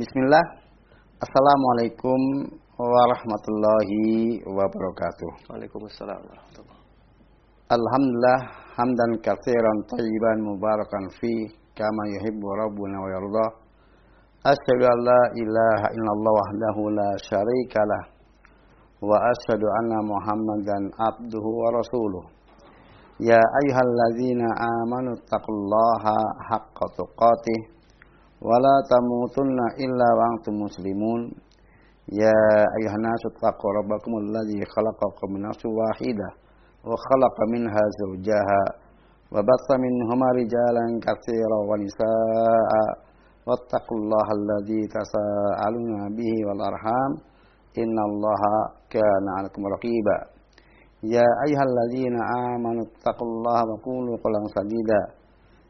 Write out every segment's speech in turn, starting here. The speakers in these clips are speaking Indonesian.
Bismillah. Assalamualaikum warahmatullahi wabarakatuh. Waalaikumsalam warahmatullahi Alhamdulillah hamdan katsiran tayyiban mubarakan fi kama yuhibbu rabbuna wa yarda. Asyhadu an la ilaha illallah wahdahu la syarikalah wa asyhadu anna Muhammadan abduhu wa rasuluh. Ya ayyuhalladzina amanu taqullaha haqqa tuqatih wa la tamutunna illa wa antum muslimun. Ya ayyuhan nasu taqu rabbakumul ladzi khalaqakum min nafsin wahidah wa khalaqa minha zawjaha wa batha minhuma rijalan katsira wa nisaa wattaqullaha alladzi tasaaluna bihi wal arham innallaha kana 'alakum raqiba. Ya ayyuhalladzina amanu taqullaha wa qulu qawlan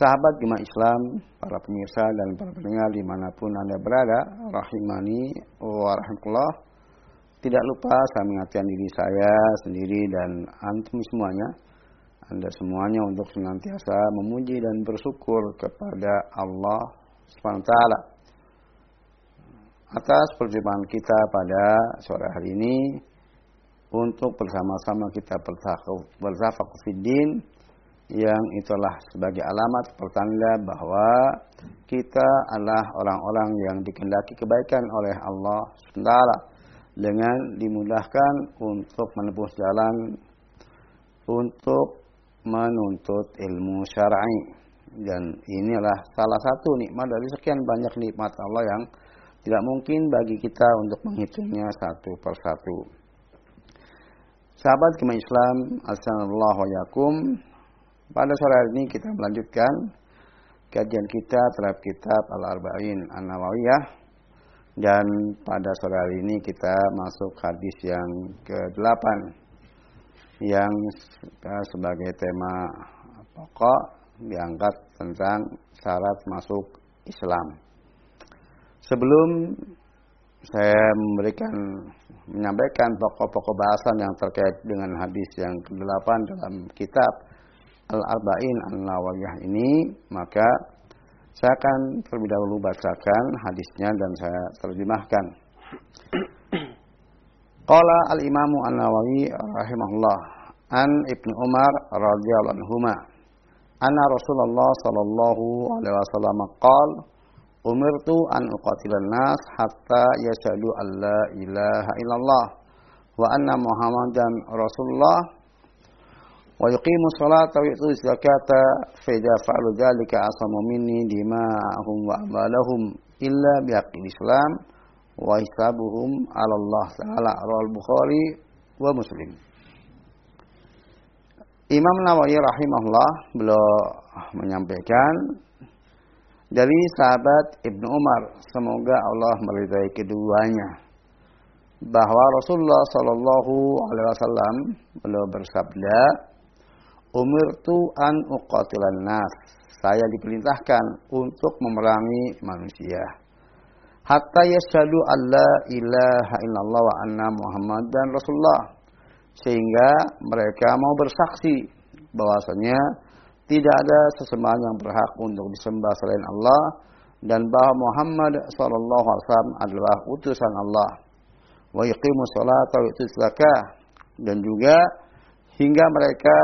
Sahabat Jemaah Islam, para pemirsa dan para pendengar di mana pun Anda berada, rahimani wa rahmatullah. Tidak lupa saya mengingatkan diri saya sendiri dan antum semuanya, Anda semuanya untuk senantiasa memuji dan bersyukur kepada Allah SWT atas perjumpaan kita pada sore hari ini untuk bersama-sama kita berzafaku fiddin yang itulah sebagai alamat pertanda bahwa kita adalah orang-orang yang dikendaki kebaikan oleh Allah SWT dengan dimudahkan untuk menempuh jalan untuk menuntut ilmu syar'i dan inilah salah satu nikmat dari sekian banyak nikmat Allah yang tidak mungkin bagi kita untuk menghitungnya satu persatu. Sahabat kema Islam, Assalamualaikum pada sore hari ini kita melanjutkan kajian kita terhadap kitab Al-Arba'in An-Nawawiyah dan pada sore hari ini kita masuk hadis yang ke-8 yang sebagai tema pokok diangkat tentang syarat masuk Islam. Sebelum saya memberikan menyampaikan pokok-pokok bahasan yang terkait dengan hadis yang ke-8 dalam kitab Al-Arba'in An-Nawawiyah ini, maka saya akan terlebih dahulu bacakan hadisnya dan saya terjemahkan. Qala al-Imamu An-Nawawi rahimahullah an Ibnu Umar radhiyallahu anhuma anna Rasulullah sallallahu alaihi wasallam qala umirtu an uqatilan nas hatta yashhadu an la ilaha illallah wa anna muhammadan rasulullah fa idza fa'alu dzalika asamu minni dima'ahum wa amalahum illa bihaqqil islam wa hisabuhum 'ala Allah taala rawal Bukhari wa Muslim. Imam Nawawi rahimahullah beliau menyampaikan dari sahabat Ibnu Umar semoga Allah meridai keduanya. Bahwa Rasulullah Shallallahu Alaihi Wasallam beliau bersabda umirtu an uqatilan nas. Saya diperintahkan untuk memerangi manusia. Hatta yashhadu alla ilaha illallah wa anna muhammadan rasulullah. Sehingga mereka mau bersaksi bahwasanya tidak ada sesembahan yang berhak untuk disembah selain Allah dan bahwa Muhammad sallallahu alaihi wasallam adalah utusan Allah. Wa yuqimu salata wa dan juga hingga mereka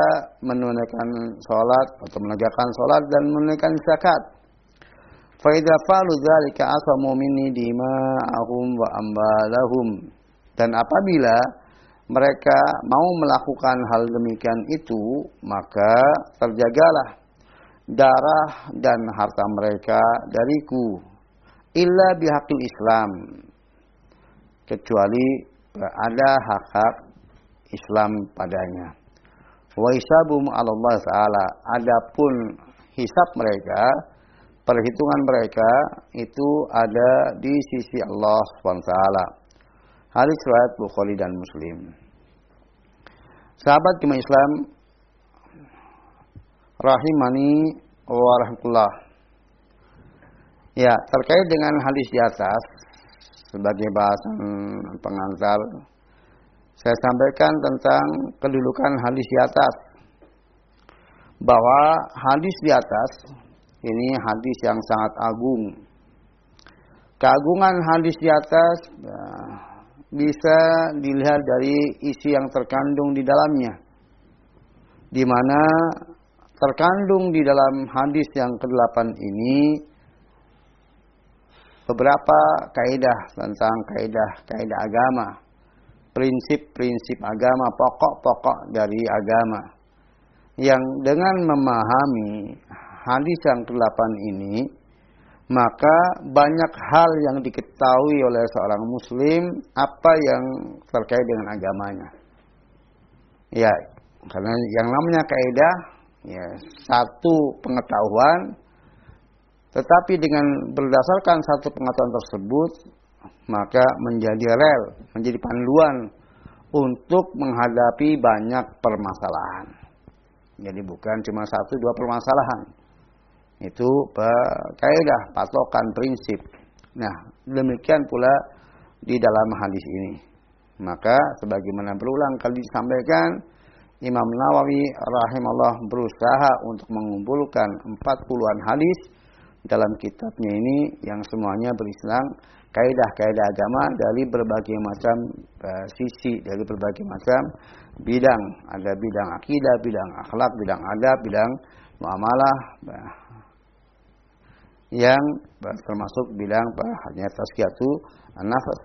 menunaikan salat atau menegakkan salat dan menunaikan zakat. Fa idza fa'alu dzalika asamu minni dima'ahum wa ambalahum. Dan apabila mereka mau melakukan hal demikian itu, maka terjagalah darah dan harta mereka dariku. Illa bihaqil Islam. Kecuali ada hak-hak Islam padanya. Wa hisabum Allah Ta'ala. Adapun hisab mereka, perhitungan mereka itu ada di sisi Allah SWT. Hadis riwayat Bukhari dan Muslim. Sahabat jemaah Islam rahimani wa rahmatullah. Ya, terkait dengan hadis di atas sebagai bahasan pengantar saya sampaikan tentang kedudukan hadis di atas bahwa hadis di atas ini hadis yang sangat agung. Keagungan hadis di atas ya, bisa dilihat dari isi yang terkandung di dalamnya. Di mana terkandung di dalam hadis yang ke-8 ini beberapa kaidah tentang kaidah-kaidah agama, prinsip-prinsip agama, pokok-pokok dari agama. Yang dengan memahami hadis yang ke-8 ini, maka banyak hal yang diketahui oleh seorang muslim apa yang terkait dengan agamanya. Ya, karena yang namanya kaidah ya satu pengetahuan tetapi dengan berdasarkan satu pengetahuan tersebut, maka menjadi rel, menjadi panduan untuk menghadapi banyak permasalahan. Jadi bukan cuma satu dua permasalahan. Itu kaidah, patokan, prinsip. Nah, demikian pula di dalam hadis ini. Maka sebagaimana berulang kali disampaikan, Imam Nawawi rahimahullah berusaha untuk mengumpulkan 40-an hadis dalam kitabnya ini yang semuanya berislam kaidah-kaidah agama dari berbagai macam uh, sisi, dari berbagai macam bidang. Ada bidang akidah, bidang akhlak, bidang adab, bidang muamalah, uh, yang uh, termasuk bidang uh, hanya tazkiyatu nafas.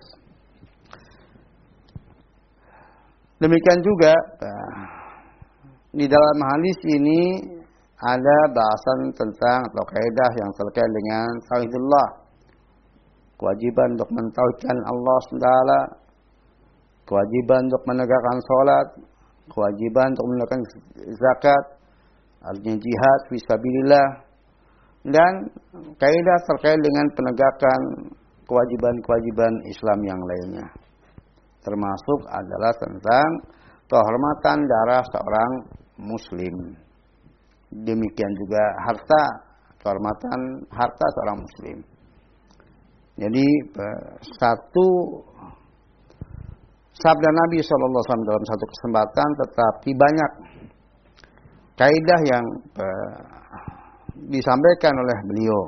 Demikian juga di dalam hadis ini ada bahasan tentang atau kaidah yang terkait dengan tauhidullah. Kewajiban untuk mentauhidkan Allah SWT, kewajiban untuk menegakkan salat, kewajiban untuk menegakkan zakat, artinya jihad fisabilillah dan kaidah terkait dengan penegakan kewajiban-kewajiban Islam yang lainnya. Termasuk adalah tentang kehormatan darah seorang muslim. Demikian juga harta, kehormatan harta seorang muslim. Jadi satu sabda Nabi SAW dalam satu kesempatan tetapi banyak kaidah yang disampaikan oleh beliau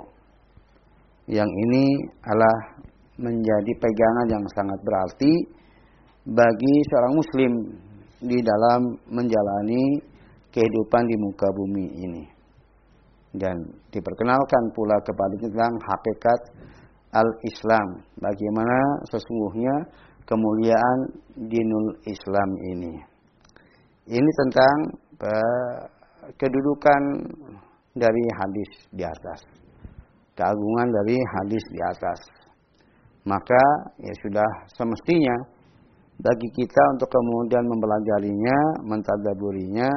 yang ini adalah menjadi pegangan yang sangat berarti bagi seorang muslim di dalam menjalani kehidupan di muka bumi ini. Dan diperkenalkan pula kepada tentang hakikat al-Islam. Bagaimana sesungguhnya kemuliaan dinul Islam ini. Ini tentang uh, kedudukan dari hadis di atas. Keagungan dari hadis di atas. Maka ya sudah semestinya bagi kita untuk kemudian mempelajarinya, mentadaburinya,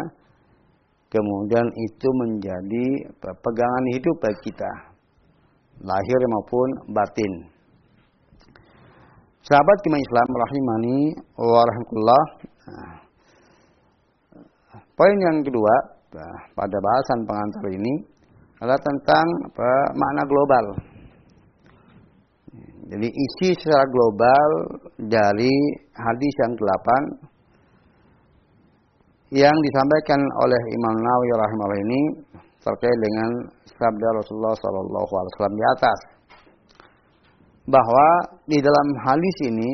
kemudian itu menjadi pegangan hidup bagi kita lahir maupun batin. Sahabat kima Islam rahimani wa rahmatullah nah, poin yang kedua nah, pada bahasan pengantar ini adalah tentang apa, makna global. Jadi isi secara global dari hadis yang delapan yang disampaikan oleh Imam Nawawi rahimahullah ini terkait dengan sabda Rasulullah Shallallahu Alaihi Wasallam di atas. Bahwa di dalam hadis ini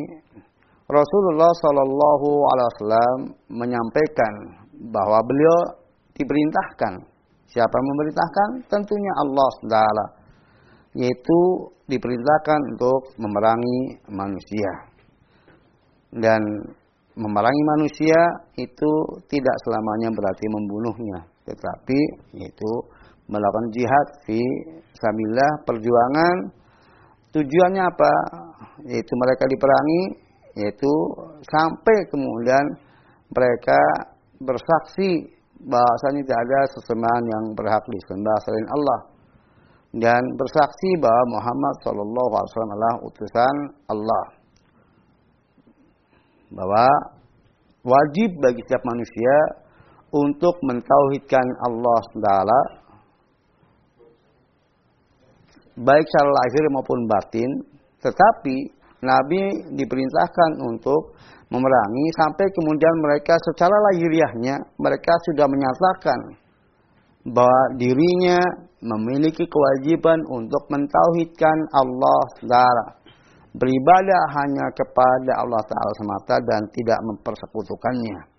Rasulullah Shallallahu Alaihi Wasallam menyampaikan bahwa beliau diperintahkan. Siapa yang memerintahkan? Tentunya Allah Taala. Yaitu diperintahkan untuk memerangi manusia. Dan memerangi manusia itu tidak selamanya berarti membunuhnya, tetapi itu melakukan jihad fi sabilillah perjuangan. Tujuannya apa? Yaitu mereka diperangi yaitu sampai kemudian mereka bersaksi bahwasanya tidak ada sesembahan yang berhak disembah selain Allah. Dan bersaksi bahwa Muhammad Shallallahu Alaihi Wasallam adalah utusan Allah. Bahwa wajib bagi setiap manusia untuk mentauhidkan Allah Taala baik secara lahir maupun batin, tetapi Nabi diperintahkan untuk memerangi sampai kemudian mereka secara lahiriahnya mereka sudah menyatakan bahwa dirinya memiliki kewajiban untuk mentauhidkan Allah Taala beribadah hanya kepada Allah Ta'ala semata dan tidak mempersekutukannya.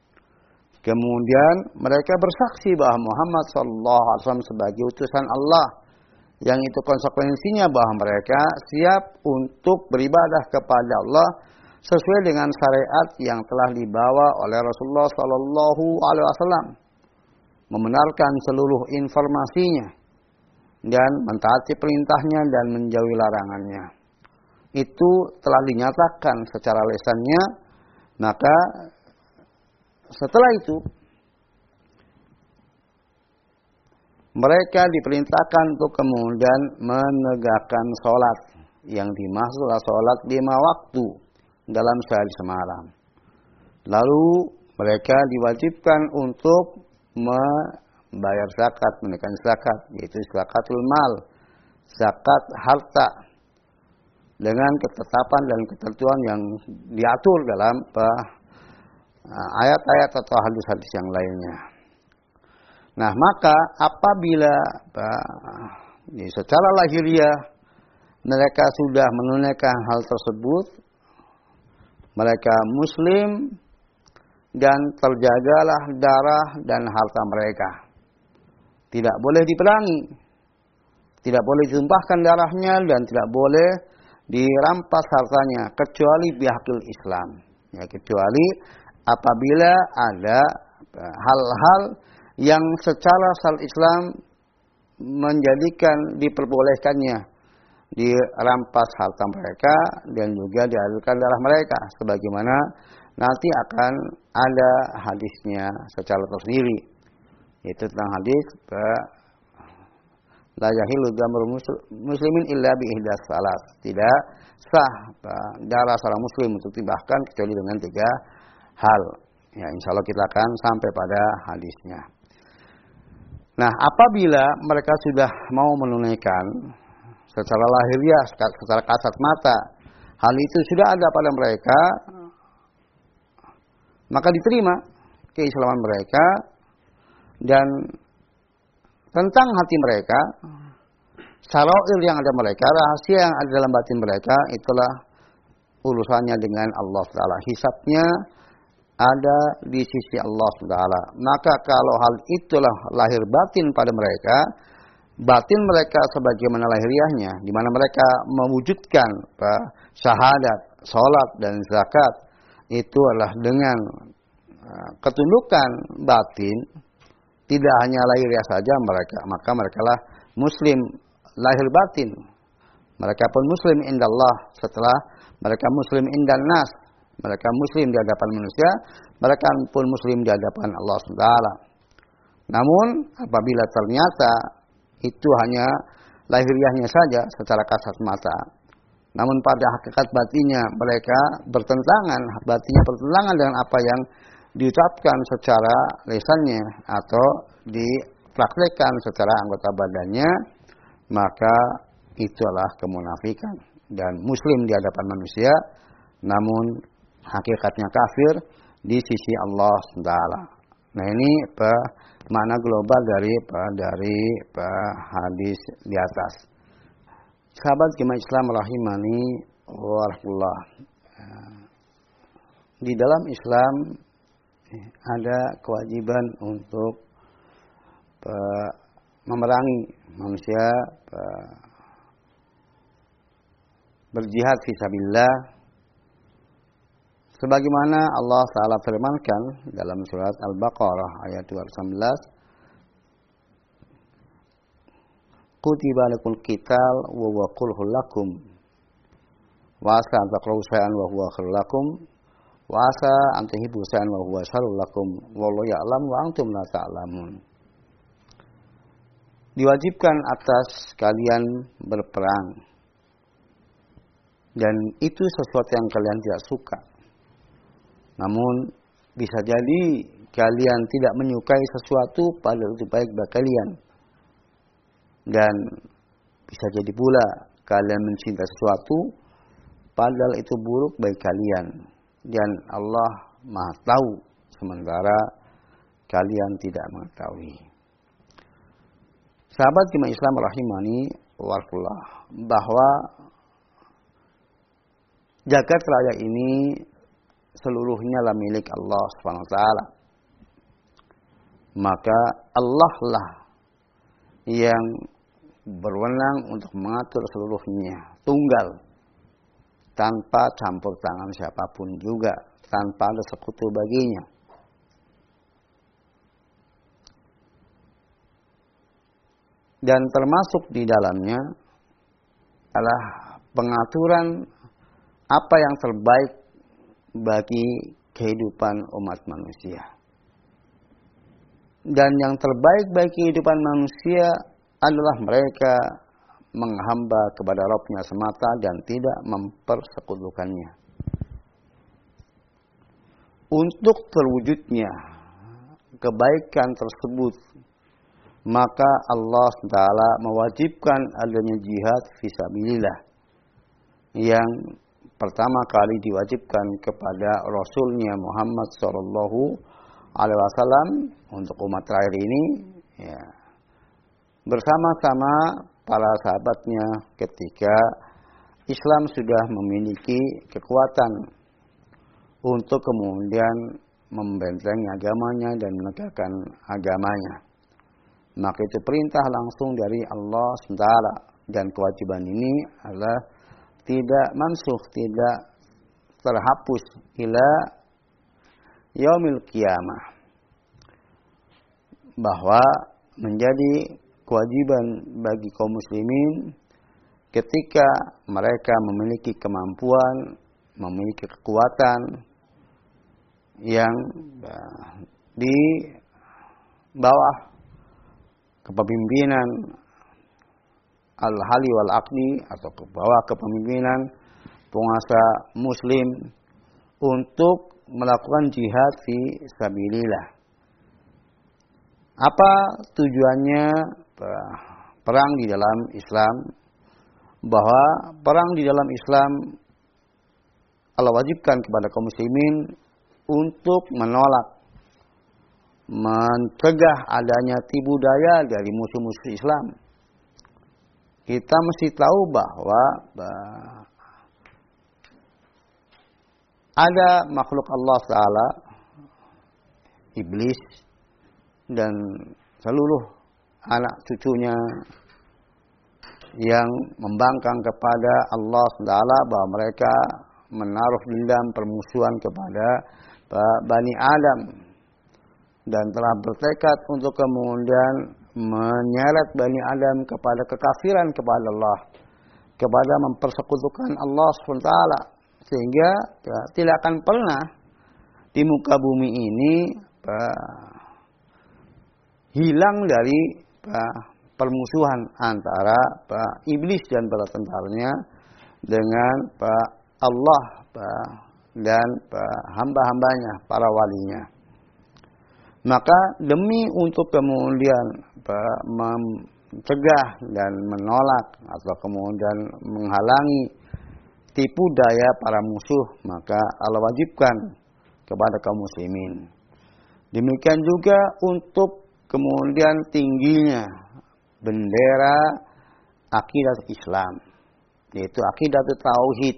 Kemudian mereka bersaksi bahwa Muhammad SAW sebagai utusan Allah. Yang itu konsekuensinya bahwa mereka siap untuk beribadah kepada Allah sesuai dengan syariat yang telah dibawa oleh Rasulullah Sallallahu Alaihi Wasallam, membenarkan seluruh informasinya dan mentaati perintahnya dan menjauhi larangannya. Itu telah dinyatakan secara lesannya, maka setelah itu mereka diperintahkan untuk kemudian menegakkan sholat yang dimaksud sholat lima waktu dalam sehari semalam. Lalu mereka diwajibkan untuk membayar zakat, menekan zakat, yaitu zakatul mal, zakat harta dengan ketetapan dan ketentuan yang diatur dalam eh, ayat-ayat atau hadis-hadis yang lainnya. Nah, maka apabila uh, secara lahiriah mereka sudah menunaikan hal tersebut, mereka muslim dan terjagalah darah dan harta mereka. Tidak boleh diperangi, tidak boleh ditumpahkan darahnya dan tidak boleh dirampas hartanya kecuali bihakil Islam. Ya, kecuali apabila ada eh, hal-hal yang secara sal Islam menjadikan diperbolehkannya dirampas harta mereka dan juga dialirkan darah mereka sebagaimana nanti akan ada hadisnya secara tersendiri yaitu tentang hadis eh, la yahilu muslimin illa bi salat. Tidak sah darah seorang muslim untuk dibahkan kecuali dengan tiga hal. Ya, insya Allah kita akan sampai pada hadisnya. Nah, apabila mereka sudah mau menunaikan secara lahiriah, secara kasat mata, hal itu sudah ada pada mereka, maka diterima keislaman mereka dan tentang hati mereka, sarair yang ada mereka, rahasia yang ada dalam batin mereka, itulah urusannya dengan Allah Taala. Hisapnya ada di sisi Allah Taala. Maka kalau hal itulah lahir batin pada mereka, batin mereka sebagaimana lahiriahnya, di mana mereka mewujudkan apa, syahadat, sholat dan zakat, itu adalah dengan uh, ketundukan batin tidak hanya lahiriah saja mereka, maka mereka lah muslim lahir batin. Mereka pun muslim indallah setelah mereka muslim indan nas. Mereka muslim di hadapan manusia, mereka pun muslim di hadapan Allah SWT. Namun apabila ternyata itu hanya lahiriahnya saja secara kasat mata, namun pada hakikat batinnya mereka bertentangan, batinnya bertentangan dengan apa yang diucapkan secara lesannya atau dipraktekkan secara anggota badannya, maka itulah kemunafikan dan muslim di hadapan manusia, namun hakikatnya kafir di sisi Allah Taala. Nah ini mana global dari dari hadis di atas. Sahabat jemaah Islam rahimani warahmatullah. Di dalam Islam ada kewajiban untuk memerangi manusia berjihad fisabilillah sebagaimana Allah taala firmankan dalam surat Al-Baqarah ayat 219 kutiba lakum qital wa huwa lakum wa asa an taqrabu wa huwa lakum Wa asa antuhibu sa'an wa huwa syarul lakum wallahu ya'lam wa antum la ta'lamun. Diwajibkan atas kalian berperang. Dan itu sesuatu yang kalian tidak suka. Namun bisa jadi kalian tidak menyukai sesuatu padahal itu baik bagi kalian. Dan bisa jadi pula kalian mencintai sesuatu padahal itu buruk bagi kalian. Dan Allah Maha tahu sementara kalian tidak mengetahui. Sahabat jemaah Islam rahimani warahmatullah bahwa jagat raya ini seluruhnya lah milik Allah SWT. Maka Allah lah yang berwenang untuk mengatur seluruhnya, tunggal, tanpa campur tangan siapa pun juga, tanpa ada sekutu baginya. Dan termasuk di dalamnya adalah pengaturan apa yang terbaik bagi kehidupan umat manusia. Dan yang terbaik bagi kehidupan manusia adalah mereka menghamba kepada Robnya semata dan tidak mempersekutukannya. Untuk terwujudnya kebaikan tersebut, maka Allah Taala mewajibkan adanya jihad visabilillah yang pertama kali diwajibkan kepada Rasulnya Muhammad Shallallahu Alaihi Wasallam untuk umat terakhir ini, ya, bersama-sama para sahabatnya ketika Islam sudah memiliki kekuatan untuk kemudian membentengi agamanya dan menegakkan agamanya. Maka itu perintah langsung dari Allah SWT dan kewajiban ini adalah tidak mansuh, tidak terhapus ila yaumil kiamah. Bahwa menjadi kewajiban bagi kaum muslimin ketika mereka memiliki kemampuan, memiliki kekuatan yang eh, di bawah kepemimpinan al-hali wal aqdi atau ke bawah kepemimpinan penguasa muslim untuk melakukan jihad fi sabilillah. Apa tujuannya perang di dalam Islam bahwa perang di dalam Islam Allah wajibkan kepada kaum muslimin untuk menolak mencegah adanya tipu daya dari musuh-musuh Islam. Kita mesti tahu bahwa ada makhluk Allah Taala, iblis dan seluruh anak cucunya yang membangkang kepada Allah SWT bahwa mereka menaruh dendam permusuhan kepada Bani Adam dan telah bertekad untuk kemudian menyeret Bani Adam kepada kekafiran kepada Allah kepada mempersekutukan Allah SWT sehingga ya, tidak akan pernah di muka bumi ini uh, hilang dari permusuhan antara Pak iblis dan para tentaranya dengan Pak Allah Pak dan hamba-hambanya, para walinya. Maka demi untuk kemudian Pak mencegah dan menolak atau kemudian menghalangi tipu daya para musuh, maka Allah wajibkan kepada kaum muslimin. Demikian juga untuk kemudian tingginya bendera akidah Islam yaitu akidah tauhid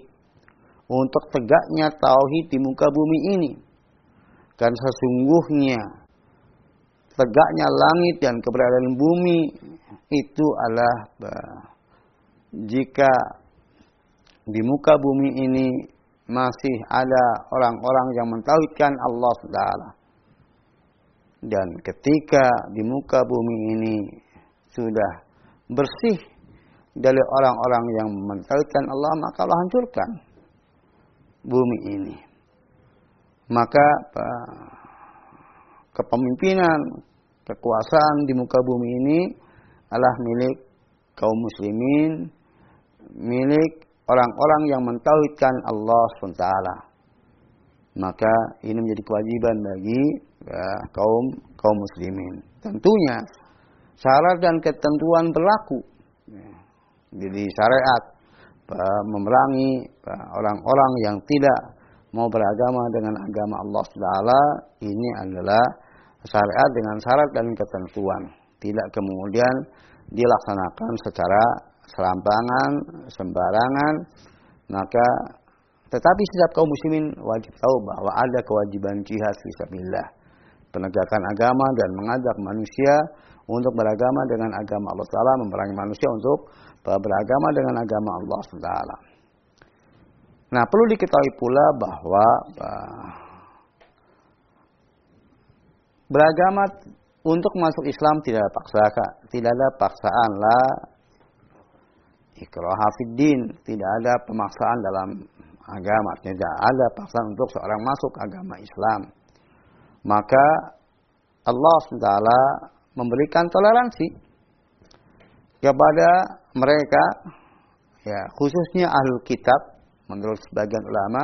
untuk tegaknya tauhid di muka bumi ini kan sesungguhnya tegaknya langit dan keberadaan bumi itu adalah jika di muka bumi ini masih ada orang-orang yang mentauhidkan Allah Subhanahu dan ketika di muka bumi ini sudah bersih dari orang-orang yang mentauhidkan Allah, maka Allah hancurkan bumi ini. Maka kepemimpinan, kekuasaan di muka bumi ini adalah milik kaum muslimin, milik orang-orang yang mentauhidkan Allah SWT. maka ini menjadi kewajiban bagi ya, kaum kaum muslimin. Tentunya syarat dan ketentuan berlaku. Ya. Jadi syariat memerangi orang-orang yang tidak mau beragama dengan agama Allah Taala ini adalah syariat dengan syarat dan ketentuan. Tidak kemudian dilaksanakan secara serampangan, sembarangan, maka tetapi setiap kaum muslimin wajib tahu bahwa ada kewajiban jihad fisabilillah. Penegakan agama dan mengajak manusia untuk beragama dengan agama Allah Taala, memerangi manusia untuk beragama dengan agama Allah Taala. Nah, perlu diketahui pula bahwa uh, beragama untuk masuk Islam tidak ada paksa, tidak ada paksaan lah ikrah fiddin, tidak ada pemaksaan dalam agama, tidak ada paksaan untuk seorang masuk agama Islam. Maka Allah SWT memberikan toleransi kepada mereka ya khususnya ahlu kitab. Menurut sebagian ulama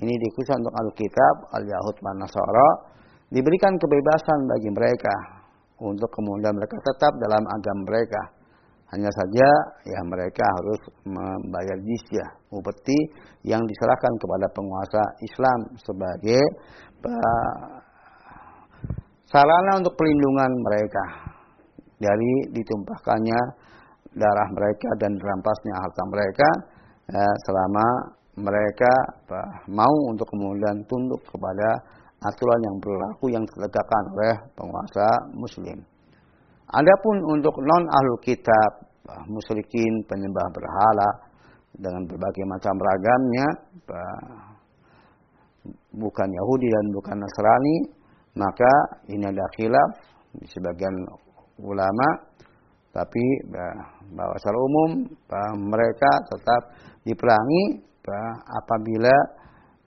ini dikhususkan untuk ahlu kitab al-yahud dan nasara diberikan kebebasan bagi mereka untuk kemudian mereka tetap dalam agama mereka. Hanya saja ya mereka harus membayar jizyah upeti yang diserahkan kepada penguasa Islam sebagai sarana untuk pelindungan mereka dari ditumpahkannya darah mereka dan dirampasnya harta mereka ya, selama mereka mau untuk kemudian tunduk kepada aturan yang berlaku yang ditegakkan oleh penguasa muslim. Adapun untuk non ahlu kitab, musyrikin, penyembah berhala dengan berbagai macam ragamnya, bukan Yahudi dan bukan Nasrani, maka ini ada khilaf di sebagian ulama, tapi bahwa secara umum mereka tetap diperangi apabila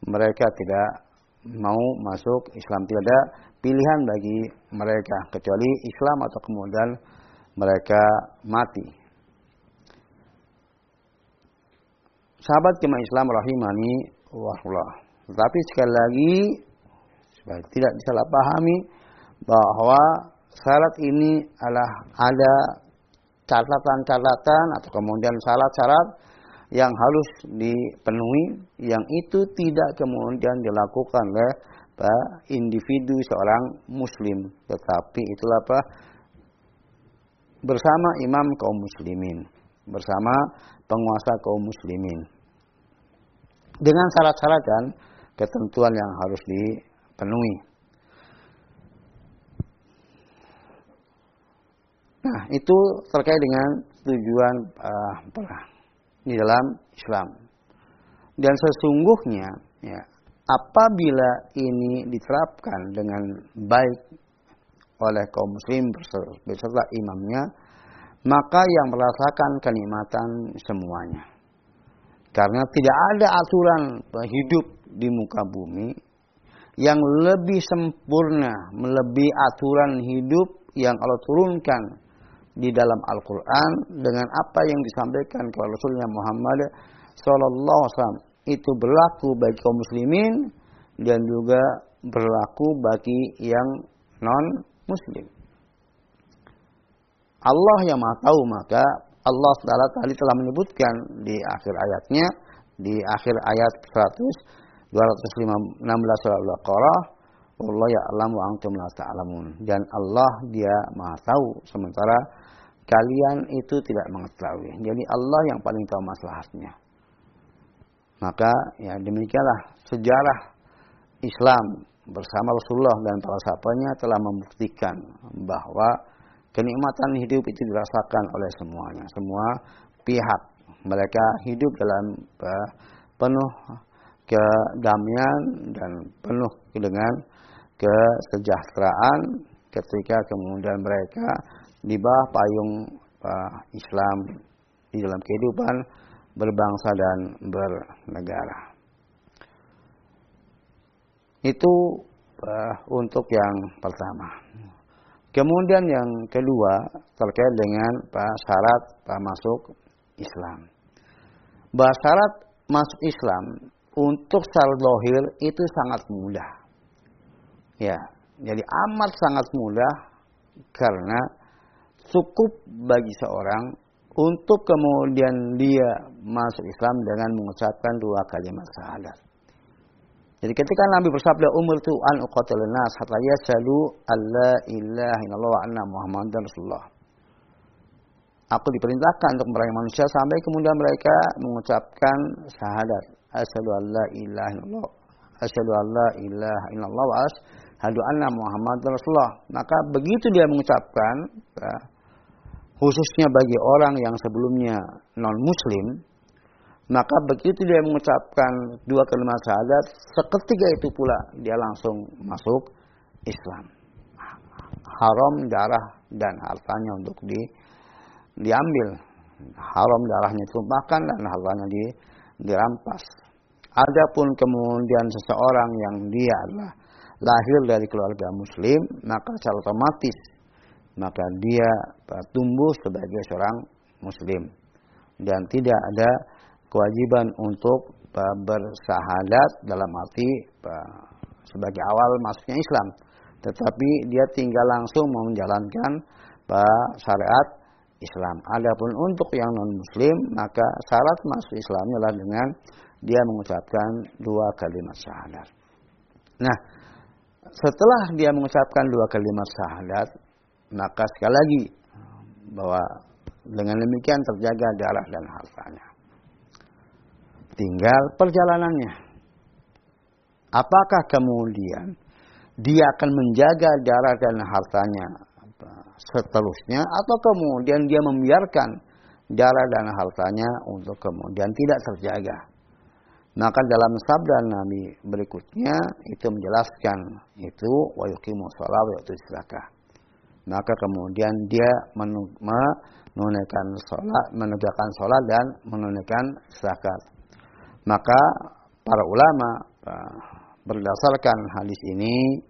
mereka tidak mau masuk Islam tidak ada pilihan bagi mereka kecuali Islam atau kemudian mereka mati. Sahabat jemaah Islam rahimani wahullah. Tetapi sekali lagi supaya tidak disalahpahami bahwa syarat ini adalah ada catatan-catatan atau kemudian syarat-syarat yang harus dipenuhi yang itu tidak kemudian dilakukan oleh apa, individu seorang muslim. Tetapi itulah apa bersama imam kaum muslimin bersama penguasa kaum muslimin. Dengan syarat-syarat dan ketentuan yang harus dipenuhi. Nah, itu terkait dengan tujuan uh, perang di dalam Islam. Dan sesungguhnya ya, apabila ini diterapkan dengan baik oleh kaum muslim beserta imamnya, maka yang merasakan kenikmatan semuanya. Karena tidak ada aturan hidup di muka bumi yang lebih sempurna melebihi aturan hidup yang Allah turunkan di dalam Al-Quran dengan apa yang disampaikan kepada Rasulnya Muhammad Sallallahu Wasallam itu berlaku bagi kaum muslimin dan juga berlaku bagi yang non muslim. Allah yang maha tahu maka Allah Taala tadi telah menyebutkan di akhir ayatnya di akhir ayat 100 216 surah Al-Baqarah Allah ya'lamu wa antum la ta'lamun dan Allah dia maha tahu sementara kalian itu tidak mengetahui. Jadi Allah yang paling tahu masalahnya. Maka ya demikianlah sejarah Islam bersama Rasulullah dan para sahabatnya telah membuktikan bahwa kenikmatan hidup itu dirasakan oleh semuanya, semua pihak. Mereka hidup dalam uh, penuh kedamaian dan penuh dengan kesejahteraan ketika kemudian mereka di bawah payung uh, Islam di dalam kehidupan berbangsa dan bernegara. Itu uh, untuk yang pertama. Kemudian yang kedua terkait dengan uh, syarat uh, masuk Islam. Bahwa syarat masuk Islam untuk secara dohir itu sangat mudah. Ya, jadi amat sangat mudah karena cukup bagi seorang untuk kemudian dia masuk Islam dengan mengucapkan dua kalimat syahadat. Jadi ketika Nabi bersabda umur tu an uqatil nas hatta yashhadu alla ilaha illallah wa anna muhammadar rasulullah. Aku diperintahkan untuk meraih manusia sampai kemudian mereka mengucapkan syahadat asyhadu alla ilaha illallah asyhadu alla ilaha illallah wa asyhadu anna muhammadar rasulullah. Maka begitu dia mengucapkan ya, khususnya bagi orang yang sebelumnya non muslim maka begitu dia mengucapkan dua kalimat syahadat, seketika itu pula dia langsung masuk Islam. Haram darah dan hartanya untuk di, diambil. Haram darahnya ditumpahkan dan hartanya di, dirampas. Adapun kemudian seseorang yang dia adalah lahir dari keluarga muslim, maka secara otomatis maka dia tumbuh sebagai seorang muslim dan tidak ada kewajiban untuk uh, bersahadat dalam arti uh, sebagai awal masuknya Islam. Tetapi dia tinggal langsung menjalankan uh, syariat Islam. Adapun untuk yang non Muslim maka syarat masuk Islamnya adalah dengan dia mengucapkan dua kalimat syahadat. Nah, setelah dia mengucapkan dua kalimat syahadat, maka sekali lagi bahwa dengan demikian terjaga darah dan hartanya. Tinggal perjalanannya. Apakah kemudian dia akan menjaga darah dan hartanya seterusnya atau kemudian dia membiarkan darah dan hartanya untuk kemudian tidak terjaga. Maka dalam sabda Nabi berikutnya itu menjelaskan itu wa yuqimu shalah wa. Maka kemudian dia menunaikan sholat, menegakkan sholat dan menunaikan zakat. Maka para ulama uh, berdasarkan hadis ini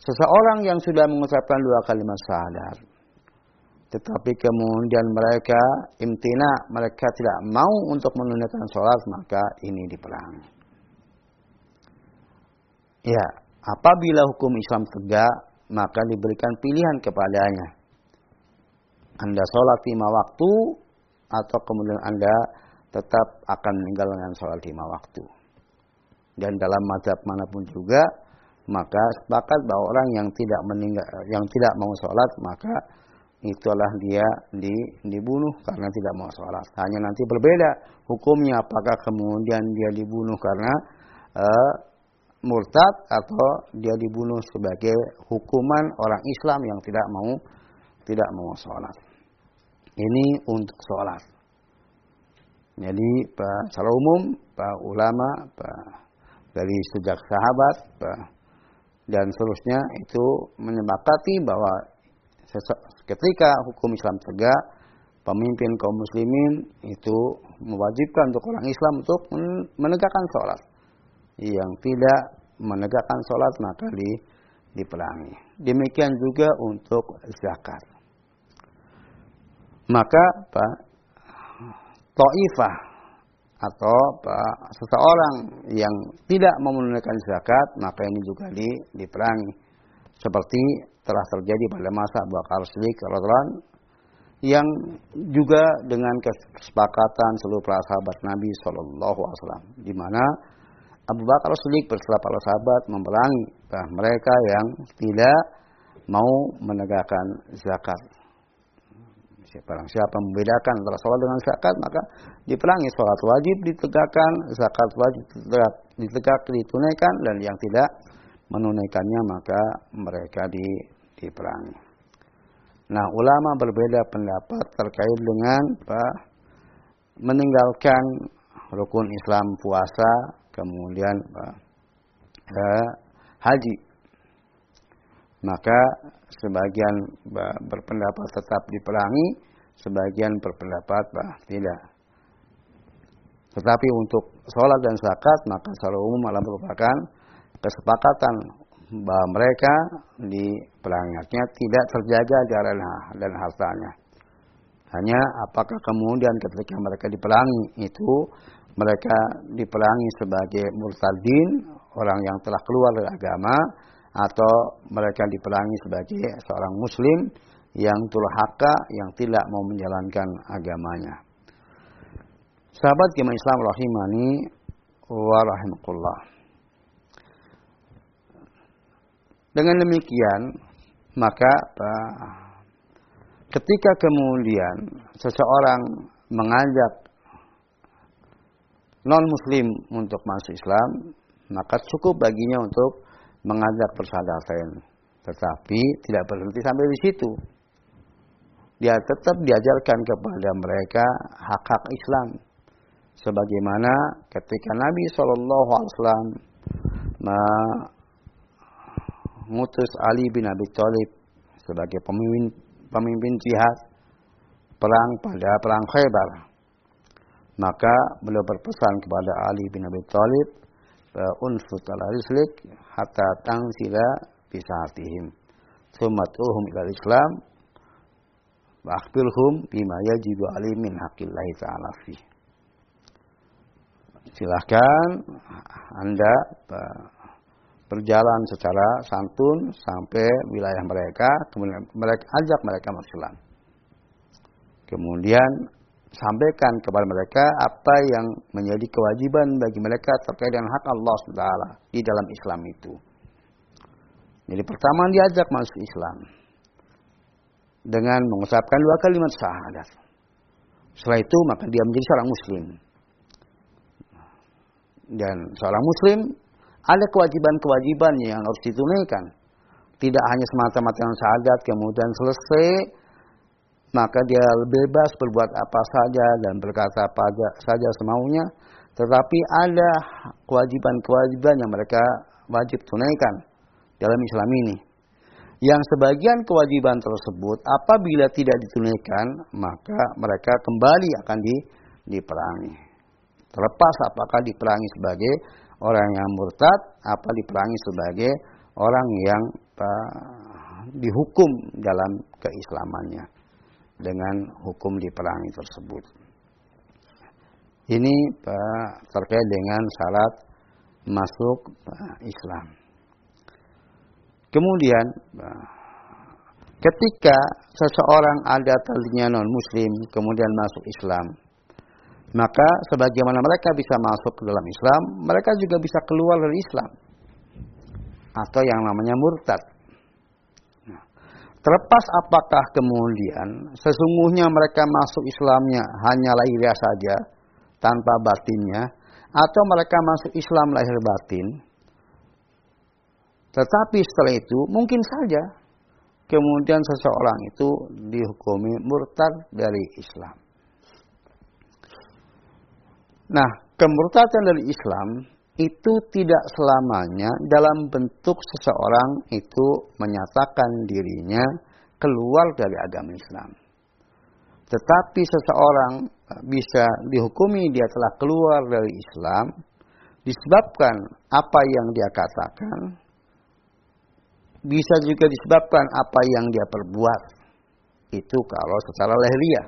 seseorang yang sudah mengucapkan dua kalimat syahadat tetapi kemudian mereka imtina mereka tidak mau untuk menunaikan sholat maka ini diperangi ya apabila hukum Islam tegak maka diberikan pilihan kepadanya anda sholat lima waktu atau kemudian Anda tetap akan meninggal dengan sholat lima waktu. Dan dalam mazhab mana pun juga, maka sepakat bahwa orang yang tidak meninggal, yang tidak mau sholat, maka itulah dia di, dibunuh karena tidak mau sholat. Hanya nanti berbeda hukumnya, apakah kemudian dia dibunuh karena uh, murtad atau dia dibunuh sebagai hukuman orang Islam yang tidak mau tidak mau sholat. Ini untuk sholat. Jadi Pak secara umum Pak ulama Pak dari sejak sahabat Pak dan seterusnya itu menyepakati bahwa ketika hukum Islam tegak pemimpin kaum muslimin itu mewajibkan untuk orang Islam untuk menegakkan sholat. Yang tidak menegakkan sholat maka di, diperangi. Demikian juga untuk zakat. Maka Pak Taifah atau Pak seseorang yang tidak menunaikan zakat maka ini juga di, diperangi. Seperti telah terjadi pada masa Abu Bakar Siddiq yang juga dengan kesepakatan seluruh para sahabat Nabi Shallallahu Alaihi Wasallam di mana Abu Bakar Siddiq bersama para sahabat memerangi mereka yang tidak mau menegakkan zakat. Barang siapa membedakan antara sholat dengan zakat maka diperangi sholat wajib ditegakkan, zakat wajib ditegak, ditegak ditunaikan dan yang tidak menunaikannya maka mereka di, diperangi. Nah ulama berbeda pendapat terkait dengan apa, meninggalkan rukun Islam puasa kemudian apa, eh, haji maka sebagian berpendapat tetap diperangi, sebagian berpendapat bah, tidak. Tetapi untuk sholat dan zakat maka secara umum malah merupakan kesepakatan bahwa mereka di perangatnya tidak terjaga darah dan hartanya. Hanya apakah kemudian ketika mereka diperangi itu mereka diperangi sebagai murtadin, orang yang telah keluar dari agama atau mereka diperangi sebagai seorang muslim yang turhaka yang tidak mau menjalankan agamanya. Sahabat jemaah Islam rahimani wa rahimakumullah. Dengan demikian, maka ketika kemudian seseorang mengajak non muslim untuk masuk Islam, maka cukup baginya untuk mengajak persahabatan. Tetapi tidak berhenti sampai di situ. Dia tetap diajarkan kepada mereka hak-hak Islam. Sebagaimana ketika Nabi Shallallahu Alaihi Wasallam mengutus Ali bin Abi Thalib sebagai pemimpin pemimpin jihad perang pada perang Khaybar. Maka beliau berpesan kepada Ali bin Abi Thalib, "Unsut ala rislik hatta tangsila bisaatihim." Sumatuhum ila Islam wa akhbirhum bima yajibu alaihim min ta'ala fi. Silahkan Anda berjalan secara santun sampai wilayah mereka, kemudian mereka ajak mereka masuk Islam. Kemudian sampaikan kepada mereka apa yang menjadi kewajiban bagi mereka terkait dengan hak Allah SWT di dalam Islam itu. Jadi pertama diajak masuk Islam dengan mengucapkan dua kalimat syahadat. Setelah itu maka dia menjadi seorang muslim. Dan seorang muslim ada kewajiban-kewajiban yang harus ditunaikan. Tidak hanya semata-mata yang syahadat kemudian selesai maka dia bebas berbuat apa saja dan berkata apa saja semaunya. Tetapi ada kewajiban-kewajiban yang mereka wajib tunaikan dalam Islam ini. Yang sebagian kewajiban tersebut apabila tidak ditunaikan maka mereka kembali akan di, diperangi. Terlepas apakah diperangi sebagai orang yang murtad apa diperangi sebagai orang yang uh, dihukum dalam keislamannya dengan hukum diperangi tersebut. Ini uh, terkait dengan syarat masuk uh, Islam. Kemudian uh, ketika seseorang ada tadinya non muslim kemudian masuk Islam, maka sebagaimana mereka bisa masuk ke dalam Islam, mereka juga bisa keluar dari Islam. Atau yang namanya murtad. Nah, terlepas apakah kemudian sesungguhnya mereka masuk Islamnya hanya lahiriah saja tanpa batinnya atau mereka masuk Islam lahir batin. Tetapi setelah itu mungkin saja kemudian seseorang itu dihukumi murtad dari Islam. Nah, kemurtadan dari Islam itu tidak selamanya dalam bentuk seseorang itu menyatakan dirinya keluar dari agama Islam. Tetapi seseorang bisa dihukumi dia telah keluar dari Islam disebabkan apa yang dia katakan, bisa juga disebabkan apa yang dia perbuat. Itu kalau secara lahiriah.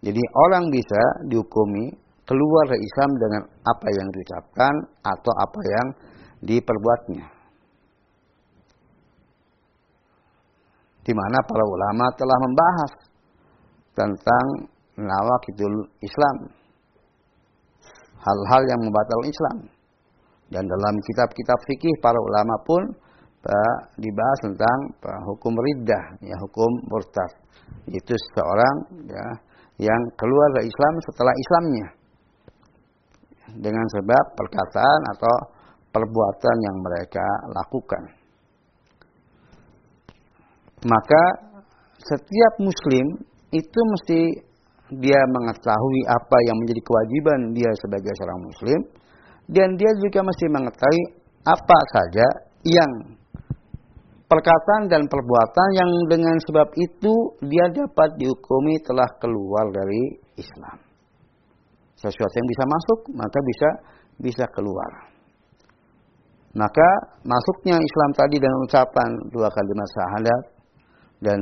Jadi orang bisa dihukumi keluar dari Islam dengan apa yang diucapkan atau apa yang diperbuatnya. Di mana para ulama telah membahas tentang nawakidul Islam. Hal-hal yang membatalkan Islam. Dan dalam kitab-kitab fikih para ulama pun dibahas tentang hukum riddah, ya hukum murtad. Itu seseorang ya yang keluar dari Islam setelah Islamnya dengan sebab perkataan atau perbuatan yang mereka lakukan. Maka setiap muslim itu mesti dia mengetahui apa yang menjadi kewajiban dia sebagai seorang muslim dan dia juga mesti mengetahui apa saja yang perkataan dan perbuatan yang dengan sebab itu dia dapat dihukumi telah keluar dari Islam. Sesuatu yang bisa masuk maka bisa bisa keluar. Maka masuknya Islam tadi dengan ucapan dua kalimat syahadat dan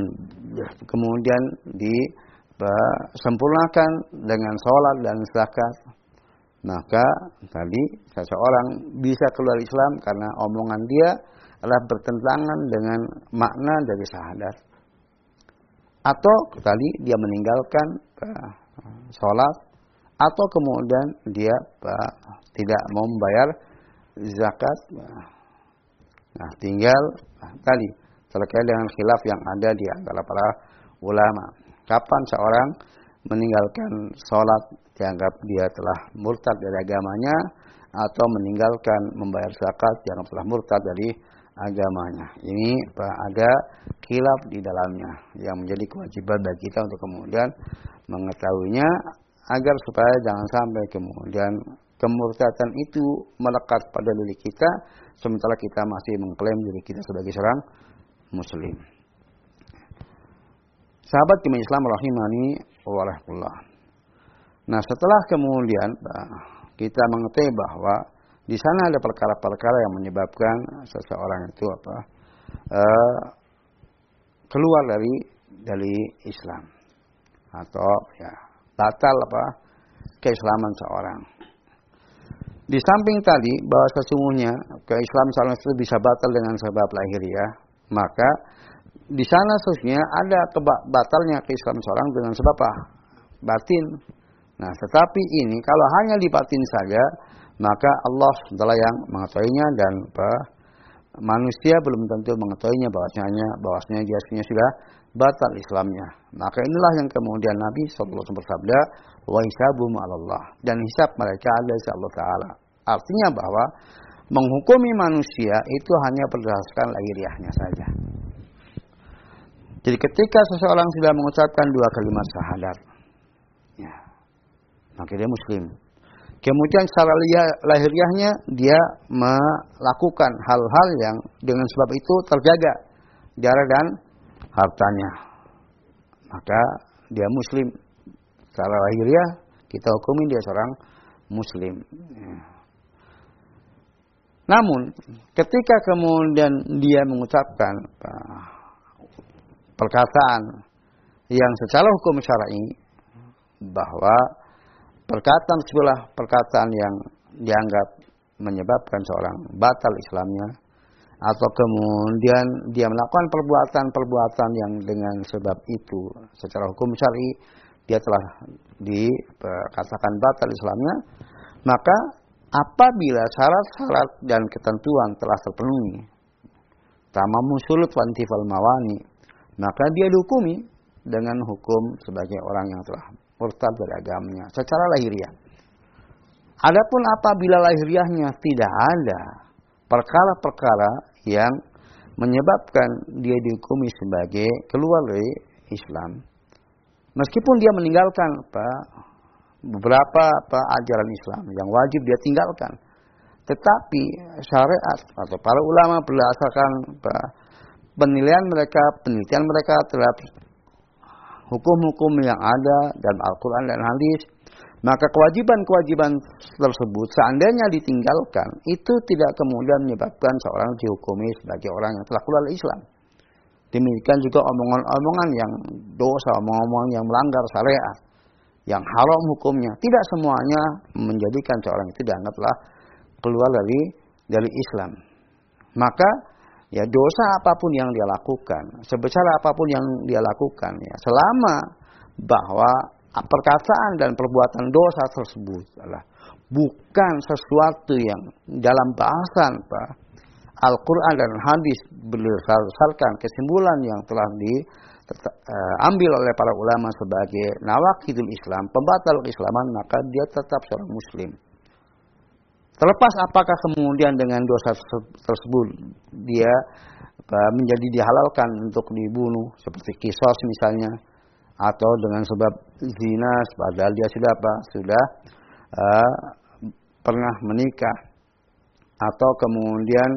kemudian disempurnakan dengan sholat dan zakat maka tadi seseorang bisa keluar Islam karena omongan dia adalah bertentangan dengan makna dari syahadat. Atau tadi dia meninggalkan uh, sholat atau kemudian dia uh, tidak mau membayar zakat. Nah tinggal uh, tadi terkait dengan khilaf yang ada di antara para ulama. Kapan seorang meninggalkan sholat dianggap dia telah murtad dari agamanya atau meninggalkan membayar zakat yang telah murtad dari agamanya. Ini ada kilaf di dalamnya yang menjadi kewajiban bagi kita untuk kemudian mengetahuinya agar supaya jangan sampai kemudian kemurtadan itu melekat pada diri kita sementara kita masih mengklaim diri kita sebagai seorang muslim. Sahabat iman Islam rahimani wa Nah, setelah kemudian kita mengetahui bahwa di sana ada perkara-perkara yang menyebabkan seseorang itu apa uh, keluar dari dari Islam atau ya batal apa keislaman seorang. Di samping tadi bahwa sesungguhnya keislaman seorang itu bisa batal dengan sebab lahir ya, maka di sana sesungguhnya ada batalnya keislaman seorang dengan sebab apa? Batin. Nah, tetapi ini kalau hanya di batin saja, maka Allah adalah yang mengetahuinya dan apa, manusia belum tentu mengetahuinya bahwasanya bahwasanya dia sudah batal Islamnya. Maka inilah yang kemudian Nabi SAW bersabda, wa hisabum Allah dan hisab mereka ada di Allah Taala. Artinya bahwa menghukumi manusia itu hanya berdasarkan lahiriahnya saja. Jadi ketika seseorang sudah mengucapkan dua kalimat syahadat, ya, maka dia muslim. Kemudian secara lahiriahnya dia melakukan hal-hal yang dengan sebab itu terjaga darah dan hartanya. Maka dia muslim. Secara lahiriah kita hukumi dia seorang muslim. Namun ketika kemudian dia mengucapkan perkataan yang secara hukum syar'i bahwa perkataan sebelah perkataan yang dianggap menyebabkan seorang batal Islamnya atau kemudian dia melakukan perbuatan-perbuatan yang dengan sebab itu secara hukum syar'i dia telah dikatakan batal Islamnya maka apabila syarat-syarat dan ketentuan telah terpenuhi tamamu sulut wantifal mawani maka dia dihukumi dengan hukum sebagai orang yang telah murtad dari agamanya secara lahiriah. Adapun apabila lahiriahnya tidak ada perkara-perkara yang menyebabkan dia dihukumi sebagai keluar dari Islam. Meskipun dia meninggalkan apa, beberapa apa, ajaran Islam yang wajib dia tinggalkan. Tetapi syariat atau para ulama berdasarkan apa, penilaian mereka, penelitian mereka terhadap hukum-hukum yang ada dalam Al-Quran dan hadis, maka kewajiban-kewajiban tersebut seandainya ditinggalkan, itu tidak kemudian menyebabkan seorang dihukumi sebagai orang yang telah keluar Islam. Demikian juga omongan-omongan yang dosa, omongan-omongan yang melanggar syariat, yang haram hukumnya. Tidak semuanya menjadikan seorang itu dianggaplah keluar dari dari Islam. Maka ya dosa apa pun yang dia lakukan, sebesar apa pun yang dia lakukan, ya selama bahwa perkataan dan perbuatan dosa tersebut adalah bukan sesuatu yang dalam bahasan Al-Quran dan hadis berdasarkan kesimpulan yang telah diambil oleh para ulama sebagai nawakidul Islam, pembatal keislaman, maka dia tetap seorang muslim. Terlepas apakah kemudian dengan dosa tersebut dia menjadi dihalalkan untuk dibunuh seperti kisos misalnya atau dengan sebab zina padahal dia sudah apa? Sudah uh, pernah menikah. Atau kemudian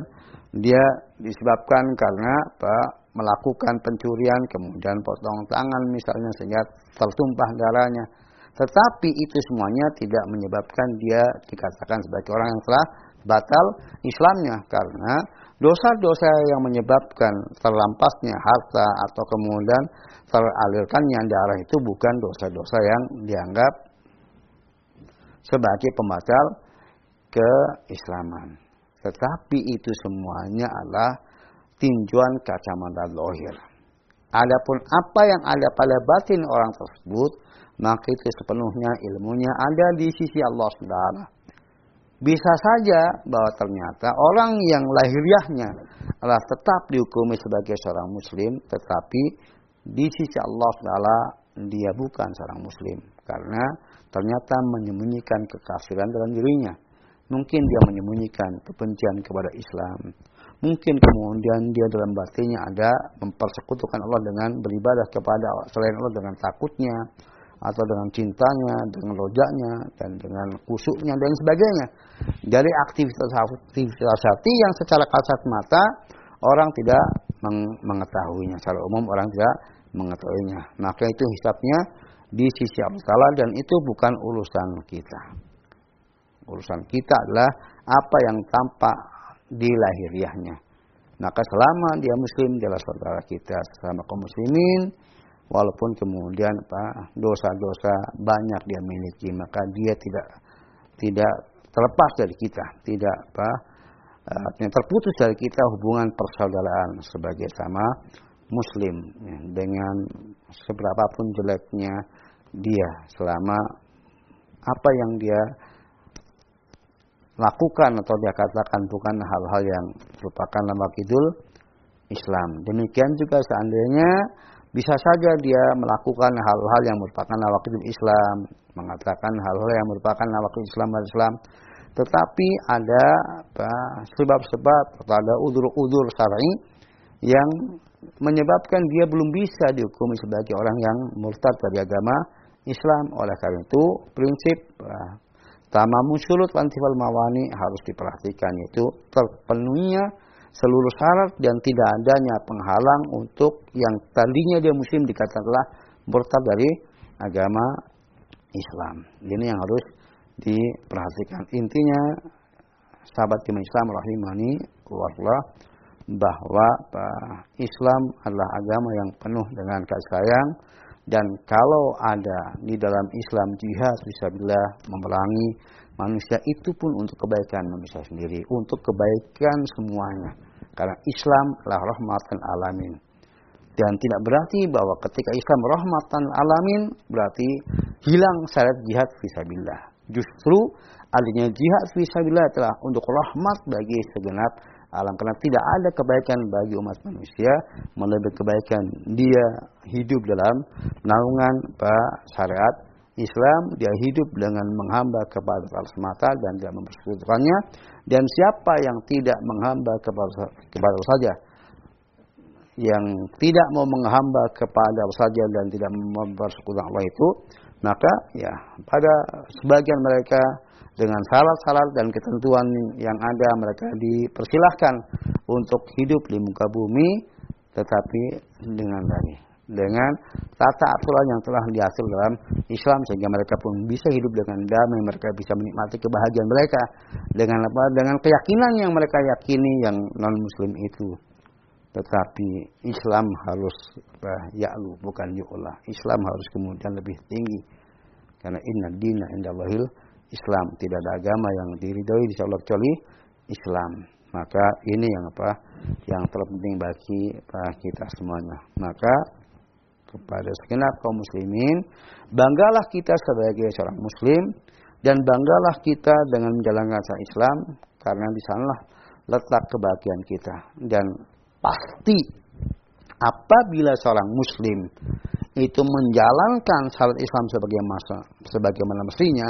dia disebabkan karena apa? Melakukan pencurian kemudian potong tangan misalnya sehingga tertumpah darahnya tetapi itu semuanya tidak menyebabkan dia dikatakan sebagai orang yang telah batal Islamnya karena dosa-dosa yang menyebabkan terlampasnya harta atau kemudian teralirkannya darah itu bukan dosa-dosa yang dianggap sebagai pembatal keislaman. Tetapi itu semuanya adalah tinjuan kacamata lohir. Adapun apa yang ada pada batin orang tersebut, maka itu sepenuhnya ilmunya ada di sisi Allah Subhanahu bisa saja bahwa ternyata orang yang lahiriahnya adalah tetap dihukumi sebagai seorang muslim tetapi di sisi Allah Taala dia bukan seorang muslim. Karena ternyata menyembunyikan kekafiran dalam dirinya. Mungkin dia menyembunyikan kebencian kepada Islam. Mungkin kemudian dia dalam batinnya ada mempersekutukan Allah dengan beribadah kepada selain Allah dengan takutnya atau dengan cintanya, dengan rojaknya, dan dengan kusuknya dan sebagainya. Dari aktivitas-aktivitas hati yang secara kasat mata orang tidak mengetahuinya. Secara umum orang tidak mengetahuinya. Maka itu hisapnya di sisi Allah dan itu bukan urusan kita. Urusan kita adalah apa yang tampak di lahiriahnya. Maka selama dia muslim, dia saudara kita. Selama kaum muslimin, walaupun kemudian apa dosa-dosa banyak dia miliki maka dia tidak tidak terlepas dari kita tidak apa artinya terputus dari kita hubungan persaudaraan sebagai sama muslim ya, dengan seberapapun jeleknya dia selama apa yang dia lakukan atau dia katakan bukan hal-hal yang merupakan nama kidul Islam. Demikian juga seandainya bisa saja dia melakukan hal-hal yang merupakan nawakid Islam, mengatakan hal-hal yang merupakan nawakid Islam dan Islam. Tetapi ada sebab-sebab atau ada udur-udur syar'i yang menyebabkan dia belum bisa dihukumi sebagai orang yang murtad dari agama Islam. Oleh karena itu, prinsip uh, tamamu syurut wantifal mawani harus diperhatikan yaitu terpenuhinya seluruh syarat dan tidak adanya penghalang untuk yang tadinya dia muslim dikatakanlah murtad dari agama Islam. Ini yang harus diperhatikan. Intinya sahabat iman Islam rahimani Allah bahwa Islam adalah agama yang penuh dengan kasih sayang dan kalau ada di dalam Islam jihad bisa bila memerangi manusia itu pun untuk kebaikan manusia sendiri, untuk kebaikan semuanya. Karena Islam adalah rahmatan alamin. Dan tidak berarti bahwa ketika Islam rahmatan alamin berarti hilang syariat jihad fisabilillah. Justru adanya jihad fisabilillah telah untuk rahmat bagi segenap alam karena tidak ada kebaikan bagi umat manusia melebihi kebaikan dia hidup dalam naungan syariat Islam dia hidup dengan menghamba kepada Allah semata dan tidak mempersekutukannya dan siapa yang tidak menghamba kepada kepada Allah saja yang tidak mau menghamba kepada Allah saja dan tidak mempersekutukan Allah itu maka ya pada sebagian mereka dengan syarat-syarat dan ketentuan yang ada mereka dipersilahkan untuk hidup di muka bumi tetapi dengan dari dengan tata aturan yang telah diatur dalam Islam sehingga mereka pun bisa hidup dengan damai mereka bisa menikmati kebahagiaan mereka dengan apa? Dengan keyakinan yang mereka yakini yang non muslim itu. Tetapi Islam harus bah, ya'lu bukan yu'la. Islam harus kemudian lebih tinggi. Karena inna dina indallahil Islam. Tidak ada agama yang diridhoi di Allah kecuali Islam. Maka ini yang apa? Yang terpenting bagi kita semuanya. Maka kepada segenap kaum muslimin, banggalah kita sebagai seorang muslim dan banggalah kita dengan menjalankan syariat Islam karena di sanalah letak kebahagiaan kita. Dan pasti apabila seorang muslim itu menjalankan syariat Islam sebagai masa sebagaimana mestinya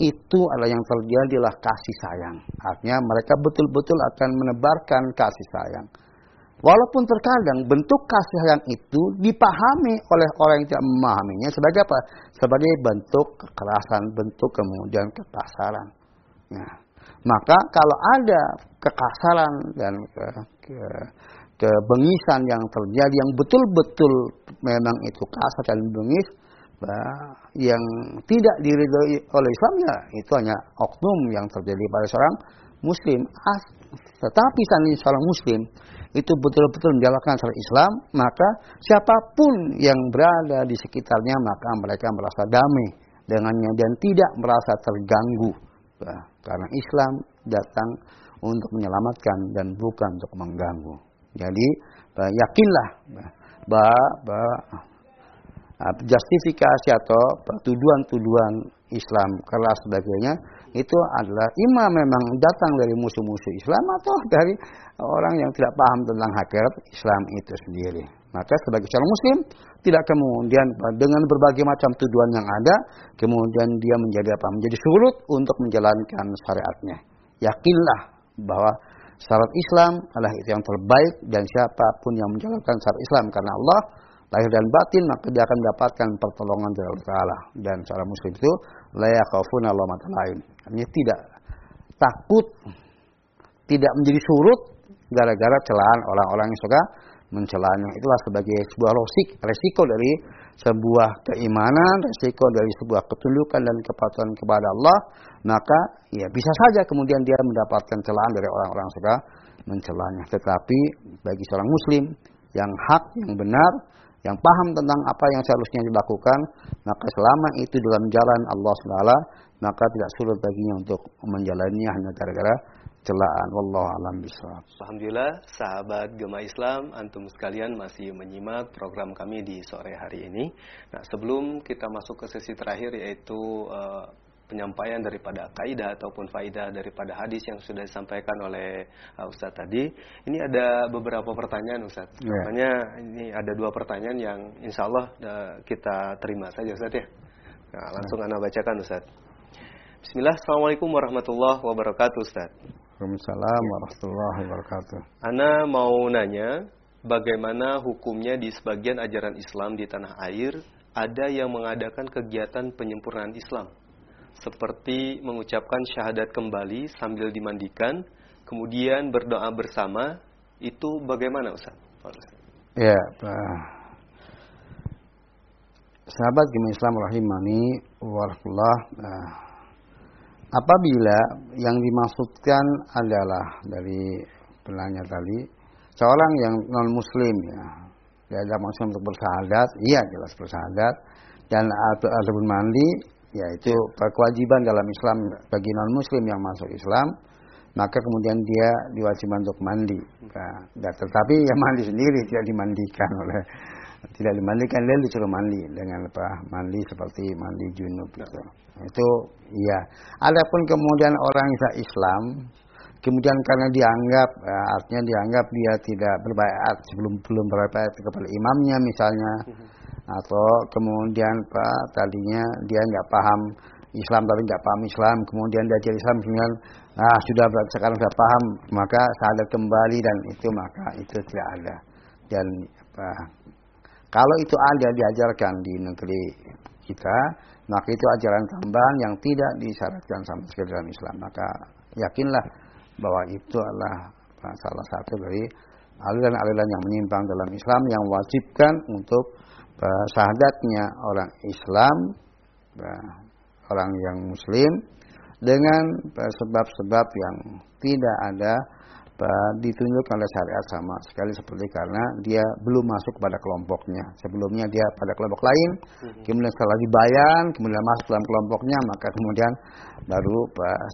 itu adalah yang terjadi adalah kasih sayang. Artinya mereka betul-betul akan menebarkan kasih sayang Walaupun terkadang bentuk kasih sayang itu dipahami oleh orang yang tidak memahaminya sebagai apa? Sebagai bentuk kekerasan, bentuk kemudian kekasaran. Ya. Maka kalau ada kekasaran dan ke, ke, kebengisan yang terjadi yang betul-betul memang itu kasar dan bengis, yang tidak diridhoi oleh Islam ya itu hanya oknum yang terjadi pada seorang muslim tetapi seorang muslim itu betul-betul menjalankan syariat Islam maka siapa pun yang berada di sekitarnya maka mereka merasa damai dengannya dan tidak merasa terganggu. Nah, karena Islam datang untuk menyelamatkan dan bukan untuk mengganggu. Jadi yakinlah bahwa, bahwa justifikasi atau tuduhan-tuduhan Islam keras sebagainya itu adalah imam memang datang dari musuh-musuh Islam atau dari orang yang tidak paham tentang hakikat Islam itu sendiri. Maka sebagai seorang muslim tidak kemudian dengan berbagai macam tuduhan yang ada kemudian dia menjadi apa? Menjadi surut untuk menjalankan syariatnya. Yakinlah bahwa syarat Islam adalah itu yang terbaik dan siapa pun yang menjalankan syarat Islam karena Allah lahir dan batin maka dia akan mendapatkan pertolongan dari Allah dan seorang muslim itu kafun Allah lain. Artinya tidak. Takut tidak menjadi surut gara-gara celaan orang-orang yang suka mencelanya. Itulah sebagai sebuah losik resiko dari sebuah keimanan resiko dari sebuah ketundukan dan kepatuhan kepada Allah maka ya bisa saja kemudian dia mendapatkan celaan dari orang-orang yang suka mencelanya. Tetapi bagi seorang muslim yang hak yang benar yang paham tentang apa yang seharusnya dilakukan, maka selama itu dalam jalan Allah SWT, maka tidak sulit baginya untuk menjalaninya hanya gara-gara celaan. Wallahu alam bisawab. Alhamdulillah, sahabat Gema Islam, antum sekalian masih menyimak program kami di sore hari ini. Nah, sebelum kita masuk ke sesi terakhir yaitu uh, penyampaian daripada kaidah ataupun faidah daripada hadis yang sudah disampaikan oleh uh, Ustadz tadi. Ini ada beberapa pertanyaan Ustadz. Yeah. Makanya ini ada dua pertanyaan yang insya Allah uh, kita terima saja Ustadz ya. Nah, langsung yeah. Anda bacakan Ustadz. Bismillah, Assalamualaikum warahmatullahi wabarakatuh Ustadz. Waalaikumsalam warahmatullahi wabarakatuh. Ana mau nanya, bagaimana hukumnya di sebagian ajaran Islam di tanah air ada yang mengadakan kegiatan penyempurnaan Islam seperti mengucapkan syahadat kembali sambil dimandikan, kemudian berdoa bersama, itu bagaimana Ustaz? Ya, Pak. Sahabat Gima Islam rahimani warahmatullah. Nah, apabila yang dimaksudkan adalah dari penanya tadi seorang yang non muslim ya dia ada maksud untuk bersahadat iya jelas bersahadat dan ataupun mandi yaitu kewajiban dalam Islam bagi non Muslim yang masuk Islam, maka kemudian dia diwajibkan untuk mandi. Nah, tetapi ya mandi sendiri tidak dimandikan oleh tidak dimandikan dia disuruh mandi dengan apa mandi seperti mandi junub gitu. Itu iya. Adapun kemudian orang Islam kemudian karena dianggap ya, artinya dianggap dia tidak berbaiat sebelum belum berbaiat kepada imamnya misalnya. Atau kemudian Pak tadinya dia nggak paham Islam tapi nggak paham Islam. Kemudian dia jadi Islam kemudian ah sudah sekarang sudah paham. Maka sadar kembali dan itu maka itu tidak ada. Dan apa kalau itu ada diajarkan di negeri kita maka itu ajaran tambahan yang tidak disyaratkan sama sekali dalam Islam. Maka yakinlah bahwa itu adalah salah satu dari aliran-aliran yang menyimpang dalam Islam yang wajibkan untuk sahadatnya orang Islam, orang yang Muslim dengan sebab-sebab yang tidak ada ditunjuk oleh syariat sama sekali seperti karena dia belum masuk pada kelompoknya. Sebelumnya dia pada kelompok lain, mhm. kemudian setelah dibayar, kemudian masuk dalam kelompoknya, maka kemudian baru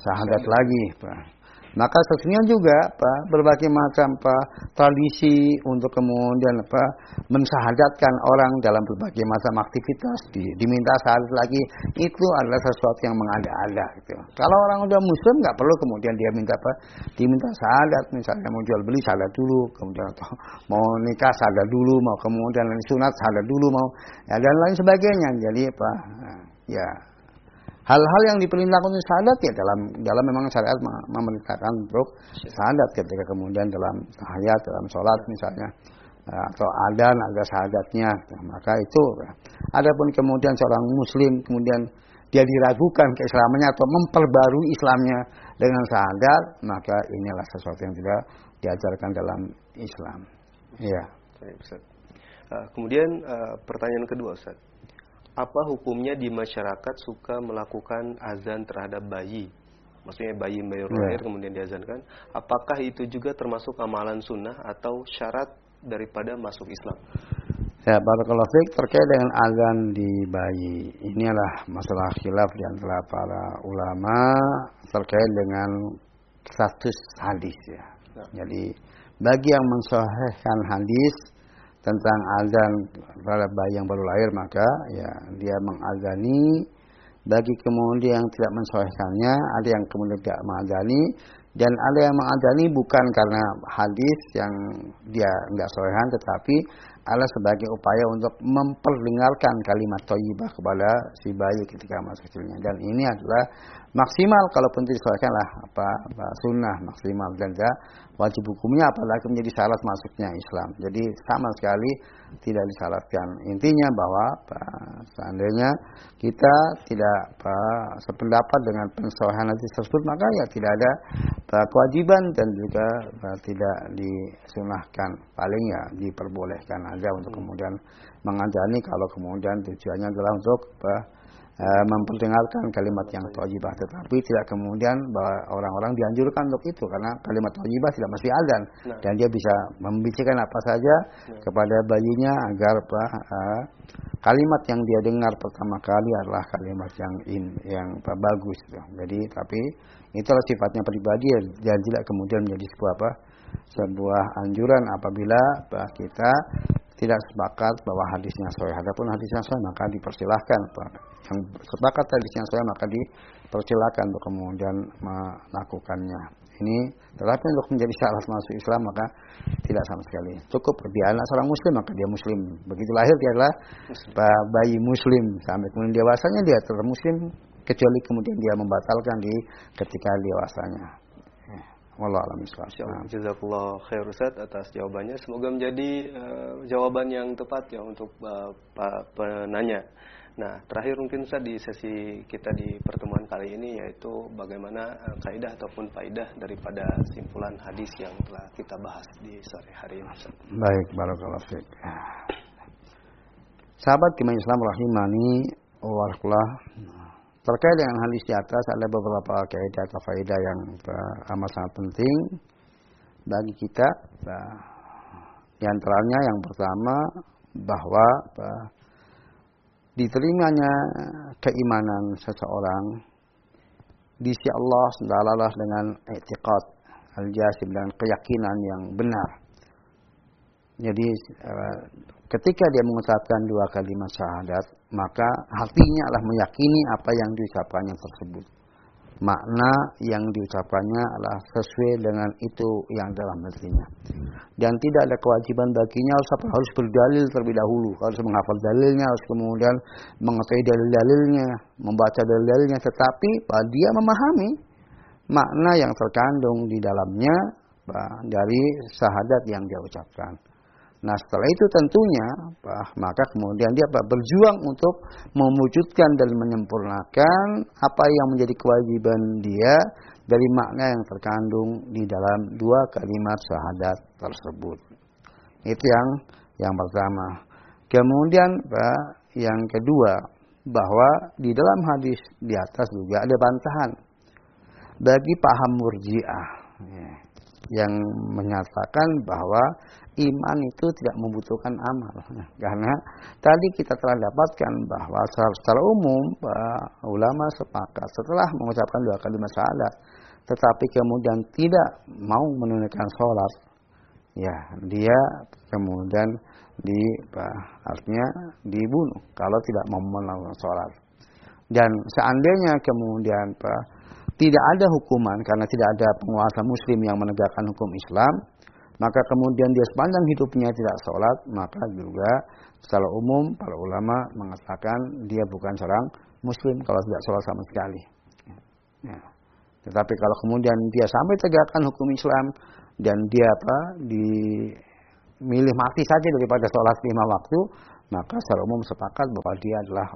sahadat lagi. Pak. Maka sesungguhnya juga Pak berbagai macam Pak tradisi untuk kemudian apa mensahadatkan orang dalam berbagai macam aktivitas di, diminta syahadat lagi itu adalah sesuatu yang mengada-ada gitu. Kalau orang udah muslim nggak perlu kemudian dia minta apa diminta syahadat. Misalnya mau jual beli syahadat dulu kemudian atau mau nikah syahadat dulu mau kemudian sunat syahadat dulu mau ya, dan lain sebagainya. Jadi apa ya Hal-hal yang diperintahkan untuk syahadat ya dalam dalam memang syariat memerintahkan untuk syahadat ketika kemudian dalam tahiyat dalam sholat misalnya eh, atau adan ada syahadatnya nah, maka itu adapun kemudian seorang muslim kemudian dia diragukan keislamannya atau memperbarui Islamnya dengan syahadat maka inilah sesuatu yang tidak diajarkan dalam Islam. Uh, kemudian uh, pertanyaan kedua Ustaz apa hukumnya di masyarakat suka melakukan azan terhadap bayi maksudnya bayi bayi yeah. lahir kemudian diazankan, apakah itu juga termasuk amalan sunnah atau syarat daripada masuk Islam? Ya, barakallahu fiik terkait dengan azan di bayi. Inilah masalah khilaf di antara para ulama terkait dengan status hadis ya. ya. Jadi bagi yang mensahihkan hadis tentang azan pada bayi yang baru lahir maka ya dia mengazani. Bagi kemudian yang tidak mensahihkannya ada yang kemudian tidak mengazani. Dan ada yang mengazani bukan karena hadis yang dia tidak sahihan tetapi adalah sebagai upaya untuk memperdengarkan kalimat thayyibah kepada si bayi ketika masa kecilnya. Dan ini adalah maksimal kalaupun disesuaikan lah apa, apa sunnah maksimal. Dan juga wajib hukumnya apalagi menjadi syarat masuknya Islam. Jadi sama sekali tidak disyaratkan intinya bahwa seandainya kita tidak apa, sependapat dengan pensohian hadis tersebut maka ya tidak ada kewajiban dan juga tidak disunahkan. Paling ya diperbolehkan aja untuk kemudian mengajani kalau kemudian tujuannya adalah untuk memperdengarkan kalimat yang thayyibah tetapi tidak kemudian bahwa orang-orang dianjurkan untuk itu karena kalimat thayyibah tidak mesti azan nah. dan dia bisa membisikkan apa saja nah. kepada bayinya agar apa uh, kalimat yang dia dengar pertama kali adalah kalimat yang in, yang apa, bagus jadi tapi itulah sifatnya pribadi dan tidak kemudian menjadi sebuah apa sebuah anjuran apabila kita tidak sepakat bahwa hadisnya sahih. Adapun hadisnya sahih maka dipersilahkan. Yang sepakat hadisnya sahih maka dipersilahkan untuk kemudian melakukannya. Ini tetapi untuk menjadi syarat masuk Islam maka tidak sama sekali. Cukup dia anak seorang muslim maka dia muslim. Begitu lahir dia adalah bayi muslim sampai kemudian dewasanya dia tetap muslim kecuali kemudian dia membatalkan di ketika dewasanya. Wallah alam nah. Jazakallah khair Ustaz atas jawabannya. Semoga menjadi uh, jawaban yang tepat ya untuk uh, penanya. Nah, terakhir mungkin Ustaz di sesi kita di pertemuan kali ini yaitu bagaimana uh, kaidah ataupun faidah daripada simpulan hadis yang telah kita bahas di sore hari ini Ustaz. Baik, barakallahu fiik. Sahabat iman Islam rahimani wa Terkait dengan hadis di atas ada beberapa kaidah atau faedah yang amat sangat penting bagi kita. Di antaranya yang pertama bahwa diterimanya keimanan seseorang di sisi Allah sendalalah dengan etikat al-jasim dan keyakinan yang benar. Jadi eh, ketika dia mengucapkan dua kalimat syahadat, maka hatinya adalah meyakini apa yang diucapkannya tersebut. Makna yang diucapkannya adalah sesuai dengan itu yang dalam hatinya. Dan tidak ada kewajiban baginya harus harus berdalil terlebih dahulu, harus menghafal dalilnya, harus kemudian mengetahui dalil-dalilnya, membaca dalil-dalilnya, tetapi dia memahami makna yang terkandung di dalamnya dari syahadat yang dia ucapkan. Nah setelah itu tentunya bah, maka kemudian dia bah, berjuang untuk mewujudkan dan menyempurnakan apa yang menjadi kewajiban dia dari makna yang terkandung di dalam dua kalimat syahadat tersebut. Itu yang yang pertama. Kemudian bah, yang kedua bahwa di dalam hadis di atas juga ada bantahan bagi paham murjiah ya, yang menyatakan bahwa iman itu tidak membutuhkan amal. Karena tadi kita telah dapatkan bahwa secara umum ulama sepakat setelah mengucapkan dua kalimat syahadat, tetapi kemudian tidak mau menunaikan sholat, ya dia kemudian di artinya dibunuh kalau tidak mau melakukan sholat. Dan seandainya kemudian tidak ada hukuman karena tidak ada penguasa muslim yang menegakkan hukum Islam, maka kemudian dia sepanjang hidupnya tidak sholat, maka juga secara umum para ulama mengatakan dia bukan seorang muslim kalau tidak sholat sama sekali. Ya. Tetapi kalau kemudian dia sampai tegakkan hukum Islam dan dia apa dimilih mati saja daripada sholat lima waktu, maka secara umum sepakat bahwa dia adalah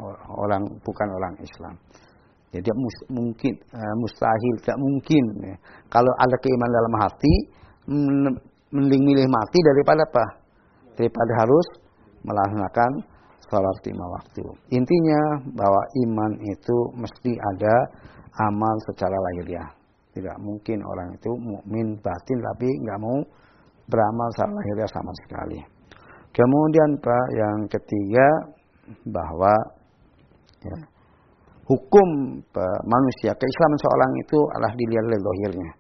orang bukan orang Islam. Jadi mus, mungkin uh, mustahil, tidak mungkin. Ya. Kalau ada keimanan dalam hati, mending milih mati daripada apa? Daripada harus melaksanakan sholat lima waktu. Intinya bahwa iman itu mesti ada amal secara lahiriah. Tidak mungkin orang itu mukmin batin tapi nggak mau beramal secara lahirnya sama sekali. Kemudian Pak yang ketiga bahwa ya, hukum manusia keislaman seorang itu adalah dilihat oleh lahirnya.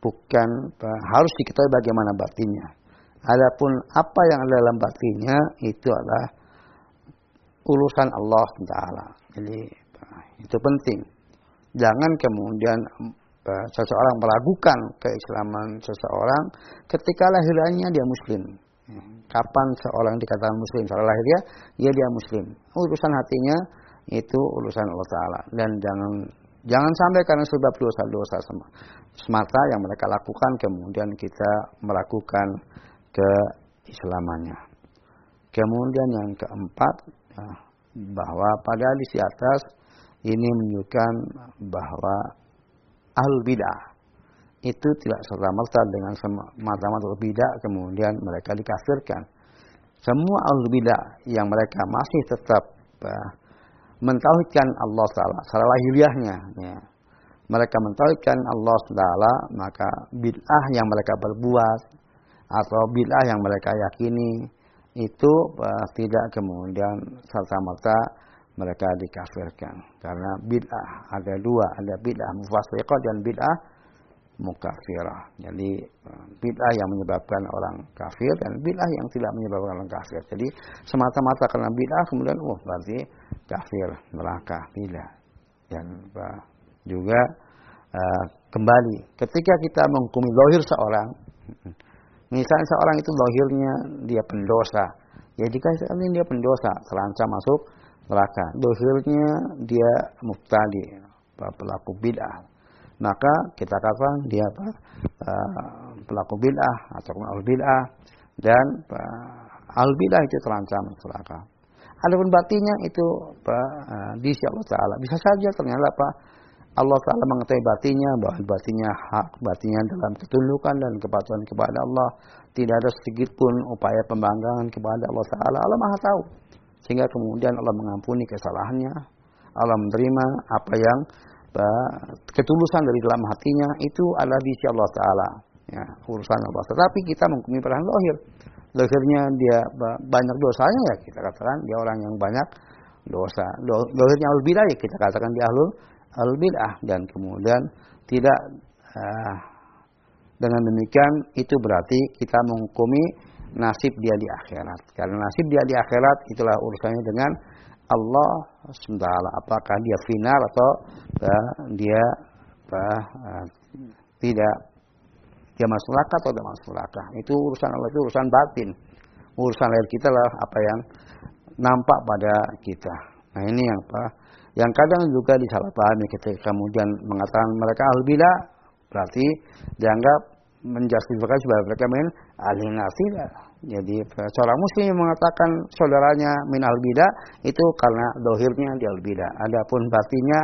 Bukan harus diketahui bagaimana batinnya. Adapun apa yang ada dalam batinnya itu adalah urusan Allah Taala. Jadi itu penting. Jangan kemudian seseorang meragukan keislaman seseorang ketika lahirnya dia muslim. Kapan seorang dikatakan muslim? Secara lahirnya ya dia muslim. Urusan hatinya itu urusan Allah Taala dan jangan jangan sampai karena sebab dosa-dosa semata yang mereka lakukan kemudian kita melakukan keislamannya. Kemudian yang keempat ya, bahwa pada di atas ini menunjukkan bahwa al bidah itu tidak serta merta dengan semata-mata bidah kemudian mereka dikafirkan. Semua al bidah yang mereka masih tetap uh, mentauhidkan Allah Taala secara lahiriahnya, ya. mereka mentauhidkan Allah Taala maka bid'ah yang mereka berbuat atau bid'ah yang mereka yakini itu uh, tidak kemudian serta merta mereka dikafirkan karena bid'ah ada dua ada bid'ah mufassiqah dan bid'ah mukafirah jadi uh, bid'ah yang menyebabkan orang kafir dan bid'ah yang tidak menyebabkan orang kafir jadi semata-mata karena bid'ah kemudian oh berarti kafir neraka tidak dan uh, juga uh, kembali ketika kita menghukumi lohir seorang Misalnya seorang itu lahirnya dia pendosa. Ya jika ini dia pendosa, terancam masuk neraka. Dohirnya dia muftadi, pelaku bid'ah. Maka kita katakan dia apa? Uh, pelaku bid'ah atau al bid'ah dan uh, al bid'ah itu terancam neraka. Adapun batinnya itu uh, di Allah Taala bisa saja ternyata apa? Allah Ta'ala mengetahui batinya bahwa batinya hak, batinya dalam ketundukan dan kepatuhan kepada Allah. Tidak ada sedikit pun upaya pembanggangan kepada Allah Ta'ala. Allah Maha tahu. Sehingga kemudian Allah mengampuni kesalahannya. Allah menerima apa yang ketulusan dari dalam hatinya itu adalah di sisi Allah Ta'ala. Ya, urusan Allah. Tetapi kita menghukumi perasaan lahir. Lahirnya dia banyak dosanya ya kita katakan dia orang yang banyak dosa. Lahirnya al ya kita katakan dia ahlul bid'ah dan kemudian tidak uh, dengan demikian itu berarti kita menghukumi nasib dia di akhirat. Karena nasib dia di akhirat itulah urusannya dengan Allah SWT. Apakah dia final atau uh, dia uh, tidak dia masuk neraka atau tidak masuk neraka. Itu urusan Allah itu urusan batin. Urusan lahir kita lah apa yang nampak pada kita. Nah ini yang apa? Yang kadang juga disalahpahami ketika kemudian mengatakan mereka ahli bidah berarti dianggap menjustifikasi sebagai mereka main ahli. Jadi seorang muslim yang mengatakan saudaranya min al bidah itu karena dohirnya dia al bidah. Adapun batinnya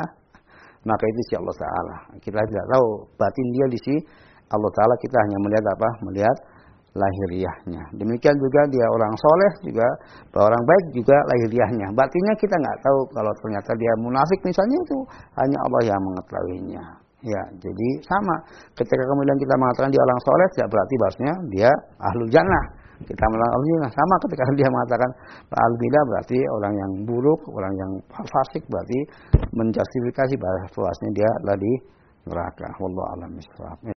maka itu si Allah Taala. Kita tidak tahu batin dia di si Allah Taala. Kita hanya melihat apa? Melihat lahiriahnya. Demikian juga dia orang soleh juga, orang baik juga lahiriahnya. Batinnya kita nggak tahu kalau ternyata dia munafik misalnya itu hanya Allah yang mengetahuinya. Ya, jadi sama. Ketika kemudian kita mengatakan dia orang soleh, tidak berarti bahasnya dia ahlul jannah. Kita jannah. Sama ketika dia mengatakan al bidah berarti orang yang buruk, orang yang fasik berarti menjustifikasi bahasanya dia di neraka. Wallahu a'lam